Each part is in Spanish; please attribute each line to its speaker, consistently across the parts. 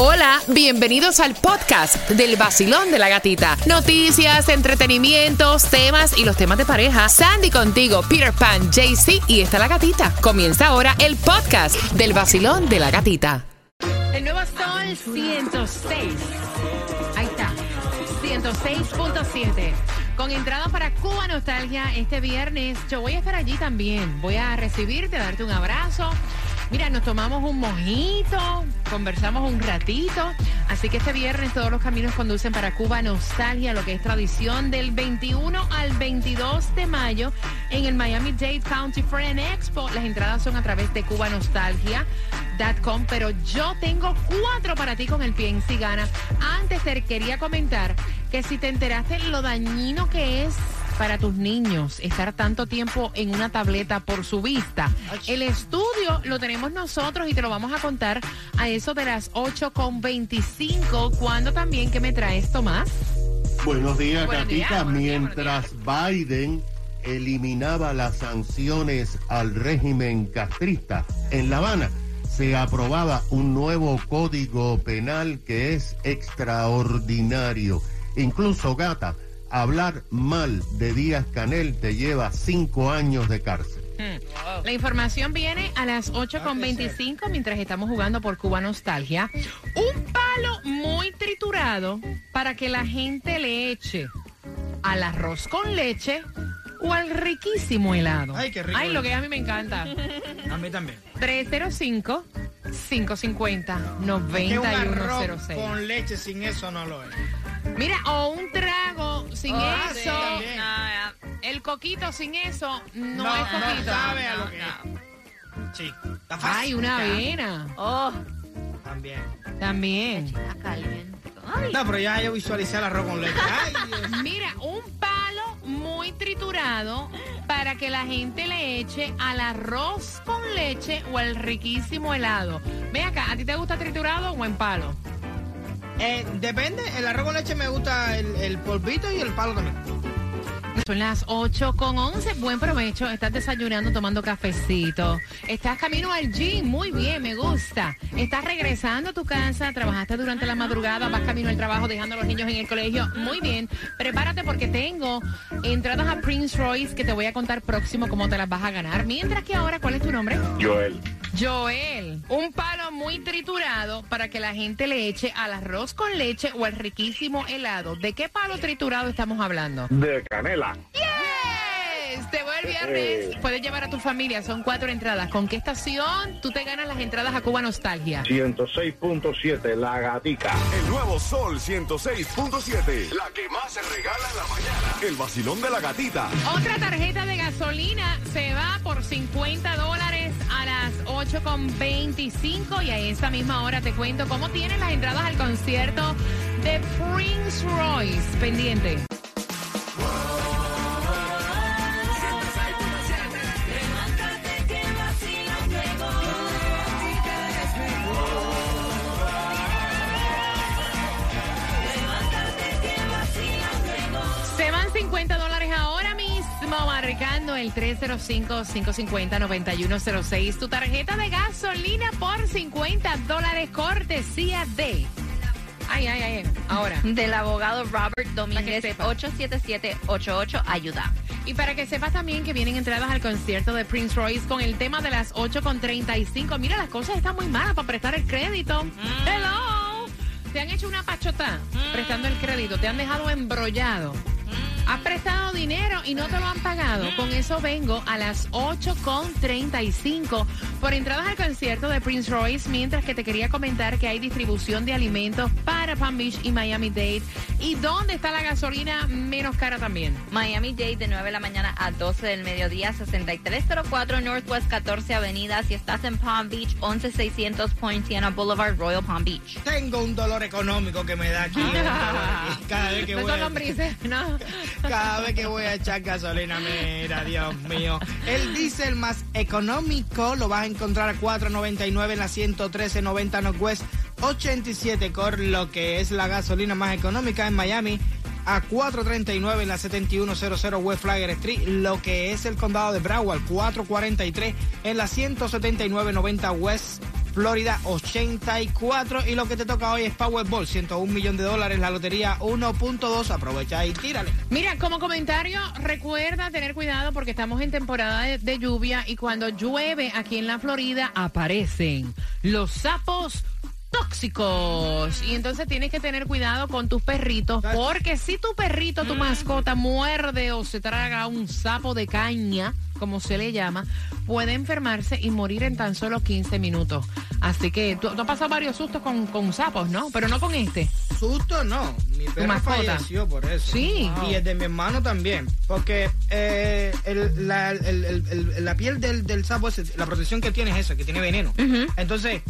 Speaker 1: Hola, bienvenidos al podcast del vacilón de la gatita. Noticias, entretenimientos, temas y los temas de pareja. Sandy contigo, Peter Pan, JC y está la gatita. Comienza ahora el podcast del vacilón de la gatita. El nuevo Sol 106. Ahí está. 106.7. Con entrada para Cuba Nostalgia este viernes. Yo voy a estar allí también. Voy a recibirte, darte un abrazo. Mira, nos tomamos un mojito, conversamos un ratito. Así que este viernes todos los caminos conducen para Cuba Nostalgia, lo que es tradición del 21 al 22 de mayo en el Miami Dade County Friend Expo. Las entradas son a través de cubanostalgia.com, pero yo tengo cuatro para ti con el pie en Cigana. Antes te quería comentar que si te enteraste lo dañino que es para tus niños estar tanto tiempo en una tableta por su vista. El estudio lo tenemos nosotros y te lo vamos a contar a eso de las 8.25. ¿Cuándo también que me traes, Tomás?
Speaker 2: Buenos días, Buenos Mientras Biden eliminaba las sanciones al régimen castrista en La Habana, se aprobaba un nuevo código penal que es extraordinario. Incluso, gata, hablar mal de Díaz Canel te lleva cinco años de cárcel.
Speaker 1: Hmm. La información viene a las 8.25 mientras estamos jugando por Cuba Nostalgia. Un palo muy triturado para que la gente le eche al arroz con leche o al riquísimo helado.
Speaker 3: Ay, qué rico.
Speaker 1: Ay, lo que a mí me encanta.
Speaker 3: A mí también.
Speaker 1: 305 550 9106.
Speaker 3: Con leche sin eso no lo es.
Speaker 1: Mira, o un trago sin
Speaker 3: Oh,
Speaker 1: eso. el coquito sin eso no,
Speaker 3: No,
Speaker 1: es
Speaker 3: no
Speaker 1: coquito.
Speaker 3: sabe a lo que Sí, está fácil.
Speaker 1: Ay, una avena.
Speaker 4: Oh,
Speaker 3: También.
Speaker 1: También.
Speaker 4: está caliente. Ay,
Speaker 3: No, pero ya yo visualicé el arroz con leche. Ay.
Speaker 1: Mira, un palo muy triturado para que la gente le eche al arroz con leche o al riquísimo helado. Ve acá, ¿a ti te gusta triturado o en palo?
Speaker 3: Eh, depende, el arroz con leche me gusta el, el polvito y el palo también.
Speaker 1: Son las 8 con 11. Buen provecho. Estás desayunando, tomando cafecito. Estás camino al gym. Muy bien, me gusta. Estás regresando a tu casa. Trabajaste durante la madrugada. Vas camino al trabajo, dejando a los niños en el colegio. Muy bien. Prepárate porque tengo entradas a Prince Royce que te voy a contar próximo cómo te las vas a ganar. Mientras que ahora, ¿cuál es tu nombre?
Speaker 2: Joel.
Speaker 1: Joel, un palo muy triturado para que la gente le eche al arroz con leche o al riquísimo helado. ¿De qué palo triturado estamos hablando?
Speaker 2: De canela.
Speaker 1: Yes, te voy el viernes. Puedes llevar a tu familia, son cuatro entradas. ¿Con qué estación tú te ganas las entradas a Cuba Nostalgia?
Speaker 2: 106.7, la gatica.
Speaker 5: El nuevo Sol 106.7. La que más se regala en la mañana. El vacilón de la gatita.
Speaker 1: Otra tarjeta de gasolina se va por 50 dólares a las 8.25 y a esa misma hora te cuento cómo tienes las entradas al concierto de Prince Royce. Pendiente. El 305-550-9106. Tu tarjeta de gasolina por 50 dólares cortesía de... Ay, ay, ay. Ahora.
Speaker 4: del abogado Robert Domínguez,
Speaker 1: sepa.
Speaker 4: 877-88, ayuda.
Speaker 1: Y para que sepas también que vienen entradas al concierto de Prince Royce con el tema de las 8.35. Mira, las cosas están muy malas para prestar el crédito. Hello. Te han hecho una pachota prestando el crédito. Te han dejado embrollado. Has prestado dinero y no te lo han pagado. Con eso vengo a las 8.35 por entradas al concierto de Prince Royce, mientras que te quería comentar que hay distribución de alimentos para Palm Beach y Miami-Dade. ¿Y dónde está la gasolina menos cara también?
Speaker 4: Miami Dade de 9 de la mañana a 12 del mediodía, 6304 Northwest 14 Avenida. Si estás en Palm Beach, 11600 Poinciana Boulevard, Royal Palm Beach.
Speaker 3: Tengo un dolor económico que me da aquí. Cada vez que
Speaker 1: No
Speaker 3: voy
Speaker 1: son
Speaker 3: a-
Speaker 1: lombrices, no.
Speaker 3: Cada vez que voy a echar gasolina, mira, Dios mío. El diésel más económico lo vas a encontrar a 4.99 en la 113.90 Northwest 87 Core, lo que es la gasolina más económica en Miami. A 4.39 en la 7100 West Flagger Street, lo que es el condado de Broward, 4.43 en la 179.90 West Florida 84. Y lo que te toca hoy es Powerball, 101 millones de dólares, la lotería 1.2. Aprovecha y tírale.
Speaker 1: Mira, como comentario, recuerda tener cuidado porque estamos en temporada de, lluvia y cuando llueve aquí en la Florida aparecen los sapos tóxicos. Y entonces tienes que tener cuidado con tus perritos, porque si tu perrito, tu mascota, muerde o se traga un sapo de caña, como se le llama, puede enfermarse y morir en tan solo 15 minutos. Así que tú, has pasado varios sustos con, sapos, ¿no? Pero no con este.
Speaker 3: Susto no. Mi perro falleció por eso.
Speaker 1: Sí.
Speaker 3: Y el de mi hermano también. Porque eh, la, piel del, sapo, la protección que tiene es esa, que tiene veneno. Entonces,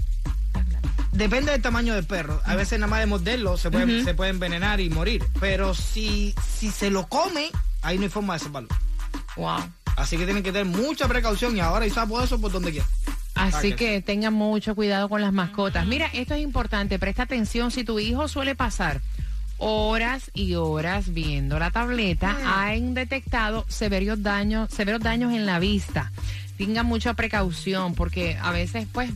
Speaker 3: depende del tamaño del perro. A veces nada más de morderlo se puede, se puede envenenar y morir. Pero si, si se lo come, ahí no hay forma de salvarlo.
Speaker 1: Wow.
Speaker 3: Así que tienen que tener mucha precaución y ahora y sapo eso por donde quiera.
Speaker 1: Así que tengan mucho cuidado con las mascotas. Mira, esto es importante, presta atención si tu hijo suele pasar horas y horas viendo la tableta, mm. han detectado severos daños, severos daños en la vista. Tengan mucha precaución porque a veces pues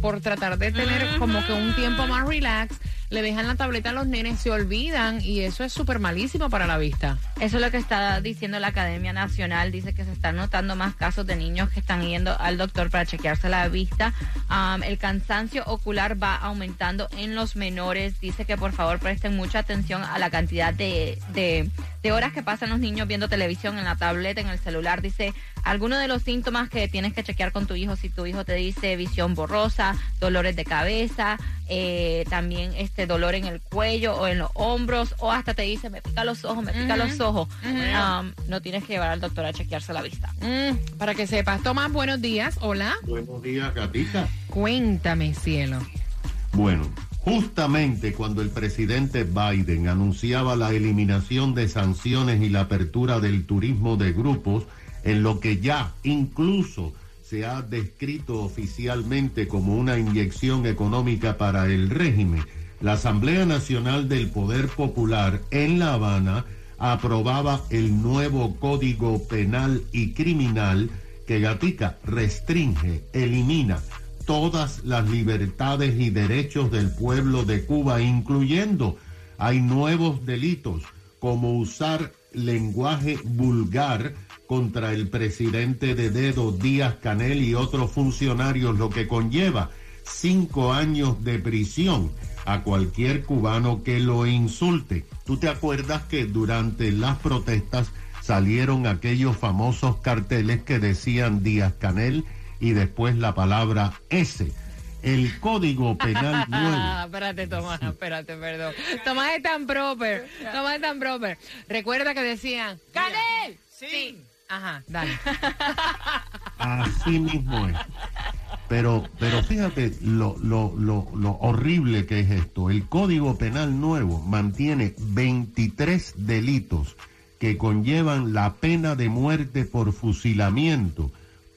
Speaker 1: por tratar de tener como que un tiempo más relax, le dejan la tableta a los nenes, se olvidan y eso es súper malísimo para la vista.
Speaker 4: Eso es lo que está diciendo la Academia Nacional. Dice que se están notando más casos de niños que están yendo al doctor para chequearse la vista. el cansancio ocular va aumentando en los menores. Dice que por favor presten mucha atención a la cantidad de, de, de horas que pasan los niños viendo televisión en la tableta, en el celular. Dice algunos de los síntomas que tienes que chequear con tu hijo si tu hijo te dice visión borrosa, dolores de cabeza, eh, también este dolor en el cuello o en los hombros o hasta te dice me pica los ojos, me pica los ojos, um, no tienes que llevar al doctor a chequearse la vista.
Speaker 1: Mm, para que sepas. Tomás, buenos días. Hola.
Speaker 2: Buenos días, Gatita.
Speaker 1: Cuéntame, cielo.
Speaker 2: Bueno, justamente cuando el presidente Biden anunciaba la eliminación de sanciones y la apertura del turismo de grupos, en lo que ya incluso se ha descrito oficialmente como una inyección económica para el régimen, la Asamblea Nacional del Poder Popular en La Habana aprobaba el nuevo Código Penal y Criminal que Gatica restringe, elimina todas las libertades y derechos del pueblo de Cuba, incluyendo hay nuevos delitos como usar lenguaje vulgar contra el presidente de dedo Díaz Canel y otros funcionarios, lo que conlleva cinco años de prisión a cualquier cubano que lo insulte. ¿Tú te acuerdas que durante las protestas salieron aquellos famosos carteles que decían Díaz Canel y después la palabra S? El código penal nuevo.
Speaker 1: espérate, Tomás, espérate, perdón. Tomás es tan proper. Tomás es tan proper. Recuerda que decían, ¡Canel!
Speaker 3: sí.
Speaker 1: Ajá, dale.
Speaker 2: Así mismo es. Pero, pero fíjate lo, lo, lo, lo, horrible que es esto. El Código Penal nuevo mantiene 23 delitos que conllevan la pena de muerte por fusilamiento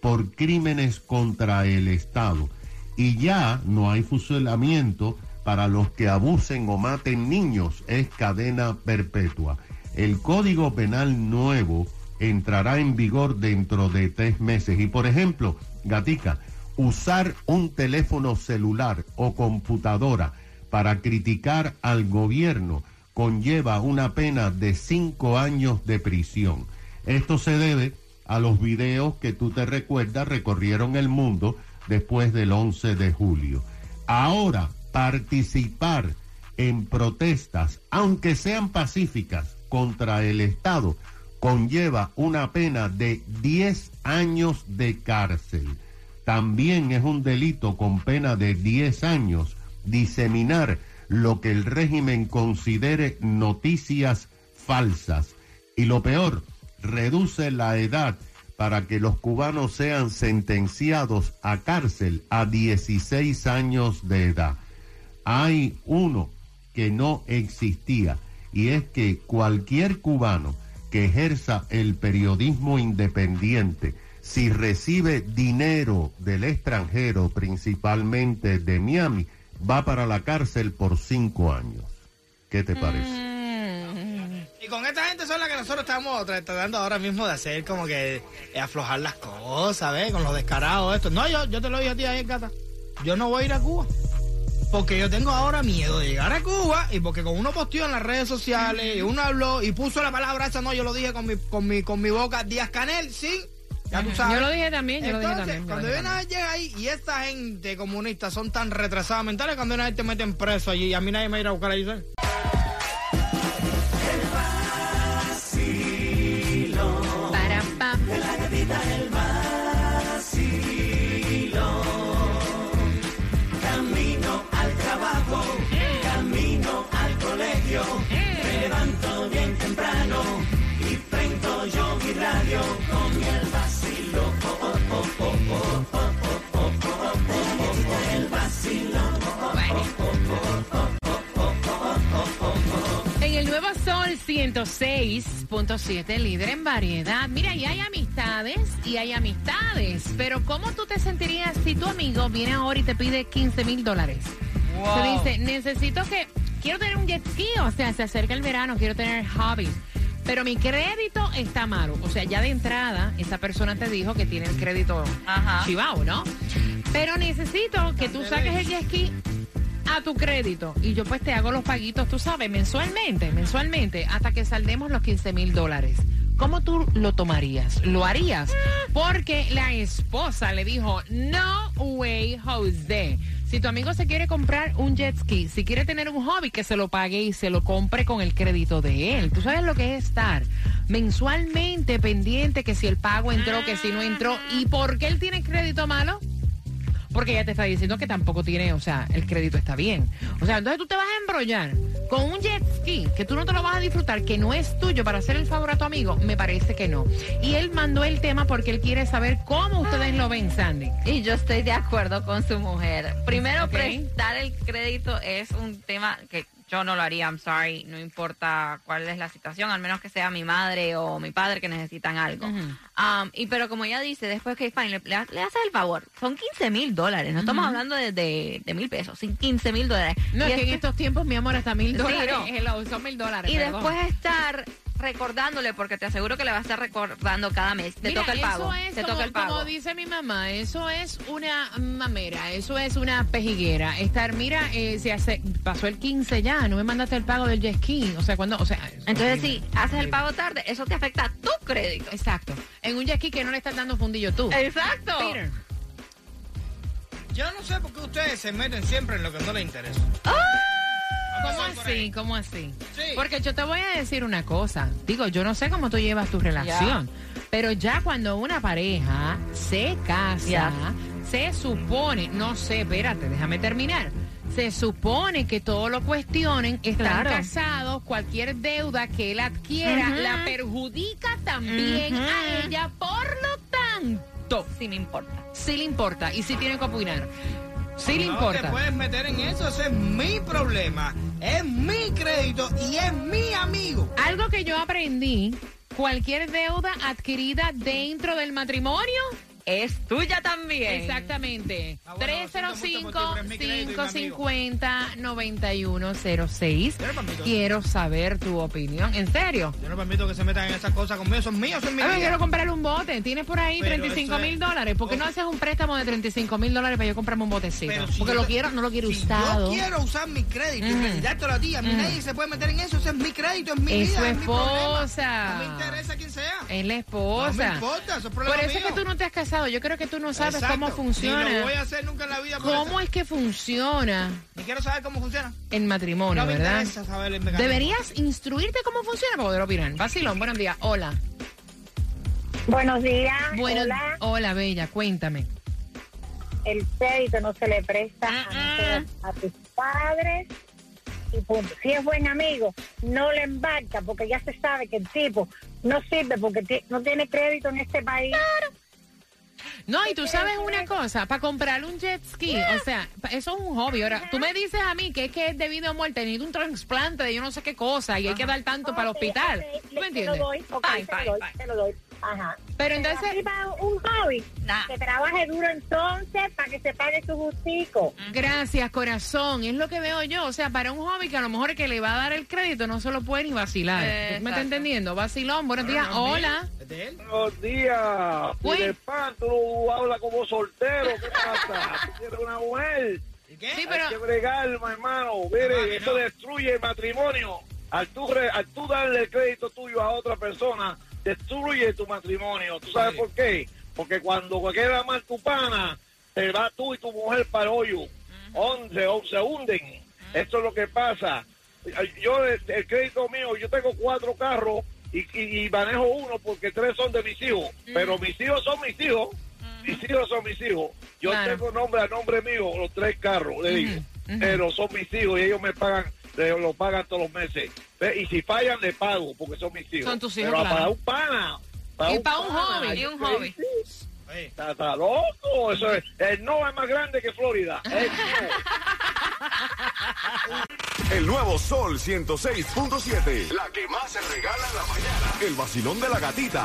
Speaker 2: por crímenes contra el Estado. Y ya no hay fusilamiento para los que abusen o maten niños. Es cadena perpetua. El Código Penal nuevo entrará en vigor dentro de tres meses. Y por ejemplo, Gatica, usar un teléfono celular o computadora para criticar al gobierno conlleva una pena de cinco años de prisión. Esto se debe a los videos que tú te recuerdas recorrieron el mundo después del 11 de julio. Ahora, participar en protestas, aunque sean pacíficas, contra el Estado, conlleva una pena de 10 años de cárcel. También es un delito con pena de 10 años diseminar lo que el régimen considere noticias falsas. Y lo peor, reduce la edad para que los cubanos sean sentenciados a cárcel a 16 años de edad. Hay uno que no existía y es que cualquier cubano que ejerza el periodismo independiente, si recibe dinero del extranjero, principalmente de Miami, va para la cárcel por cinco años. ¿Qué te parece?
Speaker 3: Y con esta gente son las que nosotros estamos tratando ahora mismo de hacer como que aflojar las cosas, ¿ves? Con los descarados estos. No, yo, yo te lo digo a ti ahí, gata. yo no voy a ir a Cuba. Porque yo tengo ahora miedo de llegar a Cuba y porque con uno posteó en las redes sociales y uno habló y puso la palabra esa, no, yo lo dije con mi, con mi, con mi boca, Díaz Canel, sí. Ya tú sabes.
Speaker 1: Yo lo dije también, yo
Speaker 3: Entonces,
Speaker 1: lo dije también.
Speaker 3: cuando viene a llega ahí y esta gente comunista son tan retrasadas mentales, cuando una vez te meten preso allí y a mí nadie me va a ir a buscar allí. ¿sabes?
Speaker 1: 106.7, líder en variedad. Mira, y hay amistades y hay amistades. Pero ¿cómo tú te sentirías si tu amigo viene ahora y te pide 15 mil dólares? Se dice, necesito que, quiero tener un jet ski, o sea, se acerca el verano, quiero tener hobbies. Pero mi crédito está malo. O sea, ya de entrada, esa persona te dijo que tiene el crédito
Speaker 4: Ajá.
Speaker 1: chivao, ¿no? Pero necesito que tú saques el jet ski a tu crédito y yo pues te hago los paguitos, tú sabes, mensualmente, mensualmente, hasta que saldemos los 15 mil dólares. ¿Cómo tú lo tomarías? ¿Lo harías? Porque la esposa le dijo, no way, Jose. Si tu amigo se quiere comprar un jet ski, si quiere tener un hobby, que se lo pague y se lo compre con el crédito de él. ¿Tú sabes lo que es estar mensualmente pendiente que si el pago entró, que si no entró? ¿Y por qué él tiene crédito malo? Porque ella te está diciendo que tampoco tiene, o sea, el crédito está bien. O sea, entonces tú te vas a embrollar con un jet ski que tú no te lo vas a disfrutar, que no es tuyo para hacer el favor a tu amigo. Me parece que no. Y él mandó el tema porque él quiere saber cómo ustedes lo ven, Sandy.
Speaker 4: Y yo estoy de acuerdo con su mujer. Primero,
Speaker 1: Ok.
Speaker 4: prestar el crédito es un tema que yo no lo haría, I'm sorry, no importa cuál es la situación, al menos que sea mi madre o mi padre que necesitan algo. Um, y pero como ella dice, después que fine, le, le haces el favor, son 15 mil dólares, no estamos hablando de, de, de mil pesos, sin 15 mil dólares.
Speaker 1: No,
Speaker 4: Y
Speaker 1: es que en
Speaker 4: este-
Speaker 1: estos tiempos, mi amor, hasta mil
Speaker 4: Sí,
Speaker 1: dólares.
Speaker 4: no.
Speaker 1: hello, son mil dólares.
Speaker 4: y
Speaker 1: perdón.
Speaker 4: después estar recordándole, porque te aseguro que le va a estar recordando cada mes. Te
Speaker 1: Mira,
Speaker 4: toca el pago.
Speaker 1: Eso es
Speaker 4: te
Speaker 1: como,
Speaker 4: toca el pago.
Speaker 1: como dice mi mamá, eso es una mamera, eso es una pejiguera. Estar, mira, eh, se hace, pasó el 15 ya, no me mandaste el pago del jet ski. O sea, cuando, o sea.
Speaker 4: Entonces, si haces el pago tarde, eso te afecta a tu crédito.
Speaker 1: Exacto. En un jet ski que no le estás dando fundillo tú.
Speaker 4: Exacto.
Speaker 1: Peter.
Speaker 3: Yo no sé por qué ustedes se meten siempre en lo que no les interesa.
Speaker 1: ¿Cómo así? ¿Cómo así?
Speaker 3: Sí.
Speaker 1: Porque yo te voy a decir una cosa. Digo, yo no sé cómo tú llevas tu relación, pero ya cuando una pareja se casa, se supone, no sé, espérate, déjame terminar. Se supone que todo lo cuestionen, están
Speaker 4: Claro.
Speaker 1: casados, cualquier deuda que él adquiera la perjudica también a ella, por lo tanto,
Speaker 4: Sí me importa.
Speaker 1: sí le importa y sí tiene que opinar. Sí le
Speaker 3: No te puedes meter en eso, ese es mi problema. Es mi crédito y es mi amigo.
Speaker 1: Algo que yo aprendí, cualquier deuda adquirida dentro del matrimonio,
Speaker 4: Es tuya también.
Speaker 1: exactamente.
Speaker 3: Ah, bueno, lo siento mucho por ti, pero es mi crédito y mi amigo.
Speaker 1: 305-550-9106.
Speaker 3: Yo no permito eso.
Speaker 1: Quiero saber tu opinión. ¿En serio?
Speaker 3: Yo no permito que se metan en esas cosas conmigo, son míos, son mi
Speaker 1: A ver,
Speaker 3: vida.
Speaker 1: quiero comprarle un bote. Tienes por ahí
Speaker 3: Pero
Speaker 1: 35
Speaker 3: eso
Speaker 1: mil
Speaker 3: es-
Speaker 1: dólares. ¿Por qué no haces un préstamo de 35 mil dólares para yo comprarme un botecito?
Speaker 3: Si
Speaker 1: Porque
Speaker 3: yo
Speaker 1: lo
Speaker 3: te-
Speaker 1: quiero, no lo quiero
Speaker 3: si
Speaker 1: usado.
Speaker 3: Yo quiero usar mi crédito
Speaker 1: Mm.
Speaker 3: y dártelo a ti. A mí
Speaker 1: Mm.
Speaker 3: nadie se puede meter en eso. Ese es mi crédito, es mi
Speaker 1: Es
Speaker 3: vida,
Speaker 1: su
Speaker 3: es mi problema.
Speaker 1: esposa.
Speaker 3: No me interesa quién sea.
Speaker 1: Es la esposa.
Speaker 3: No me importa, eso es problema
Speaker 1: Por eso es
Speaker 3: mío.
Speaker 1: que tú no te has casado. Yo creo que tú no sabes
Speaker 3: Exacto.
Speaker 1: cómo funciona.
Speaker 3: Ni lo voy a hacer nunca en la vida. por
Speaker 1: ¿Cómo
Speaker 3: eso.
Speaker 1: es que funciona
Speaker 3: Ni quiero saber cómo funciona.
Speaker 1: el matrimonio,
Speaker 3: No me
Speaker 1: verdad?
Speaker 3: interesa saber el mecanismo.
Speaker 1: Deberías instruirte cómo funciona para poder opinar. Vacilón, buenos días. Hola.
Speaker 6: Buenos días.
Speaker 1: Bueno,
Speaker 6: Hola.
Speaker 1: hola, Bella, cuéntame.
Speaker 6: El crédito no se le presta
Speaker 1: Ah,
Speaker 6: a, nosotros, a tus padres y punto. Si es buen amigo, no le embarca porque ya se sabe que el tipo no sirve porque no tiene crédito en este país.
Speaker 1: No, y tú sabes una cosa, para comprar un jet ski, o sea, eso es un hobby. Ahora, tú me dices a mí que es que es debido a muerte, necesito un trasplante de yo no sé qué cosa y hay que dar tanto para el hospital.
Speaker 6: ok,
Speaker 1: ¿Tú me
Speaker 6: le- te lo
Speaker 1: entiendes?
Speaker 6: doy, ok,
Speaker 4: Bye,
Speaker 6: te lo doy,
Speaker 4: bye.
Speaker 6: te lo doy. Ajá.
Speaker 1: Pero entonces...
Speaker 6: Para un hobby, que trabaje duro entonces para que se pague su gustico.
Speaker 1: Gracias, corazón. Es lo que veo yo. O sea, para un hobby que a lo mejor el que le va a dar el crédito no se lo puede ni vacilar. ¿Tú ¿Me
Speaker 4: Exacto.
Speaker 1: estás entendiendo? Vacilón, buenos días. Hola.
Speaker 3: ¿Es de él?
Speaker 7: Buenos días.
Speaker 1: Uy.
Speaker 7: Peter Pan, tú hablas como soltero. ¿Qué pasa? ¿Tú quieres una mujer?
Speaker 3: ¿Y qué?
Speaker 1: Sí,
Speaker 7: Hay
Speaker 1: pero...
Speaker 7: que bregar, hermano.
Speaker 3: No,
Speaker 7: Mire,
Speaker 3: que
Speaker 7: eso
Speaker 3: no.
Speaker 7: destruye el matrimonio. Al tú, al tú darle el crédito tuyo a otra persona, destruye tu matrimonio. ¿Tú sabes
Speaker 3: Sí.
Speaker 7: por qué? Porque cuando queda mal tu pana, te va tú y tu mujer para el hoyo. Once, o se hunden. Esto es lo que pasa. Yo, el, el crédito mío, yo tengo cuatro carros y, y- y manejo uno porque tres son de mis hijos. Pero mis hijos son mis hijos. Mis hijos son mis hijos. Yo
Speaker 1: Claro.
Speaker 7: tengo nombre a nombre mío, los tres carros, le digo. Pero son mis hijos y ellos me pagan, lo pagan todos los meses. Y si fallan, le pago porque son mis hijos.
Speaker 1: Son tus hijos,
Speaker 7: Pero
Speaker 1: claro.
Speaker 7: para un pana. Para
Speaker 1: Y para un
Speaker 7: pana,
Speaker 1: hobby.
Speaker 4: Y un hobby.
Speaker 7: Está loco. Eso es, el no es más grande que Florida. El no.
Speaker 5: El nuevo Sol 106.7. La que más se regala en la mañana. El vacilón de la gatita.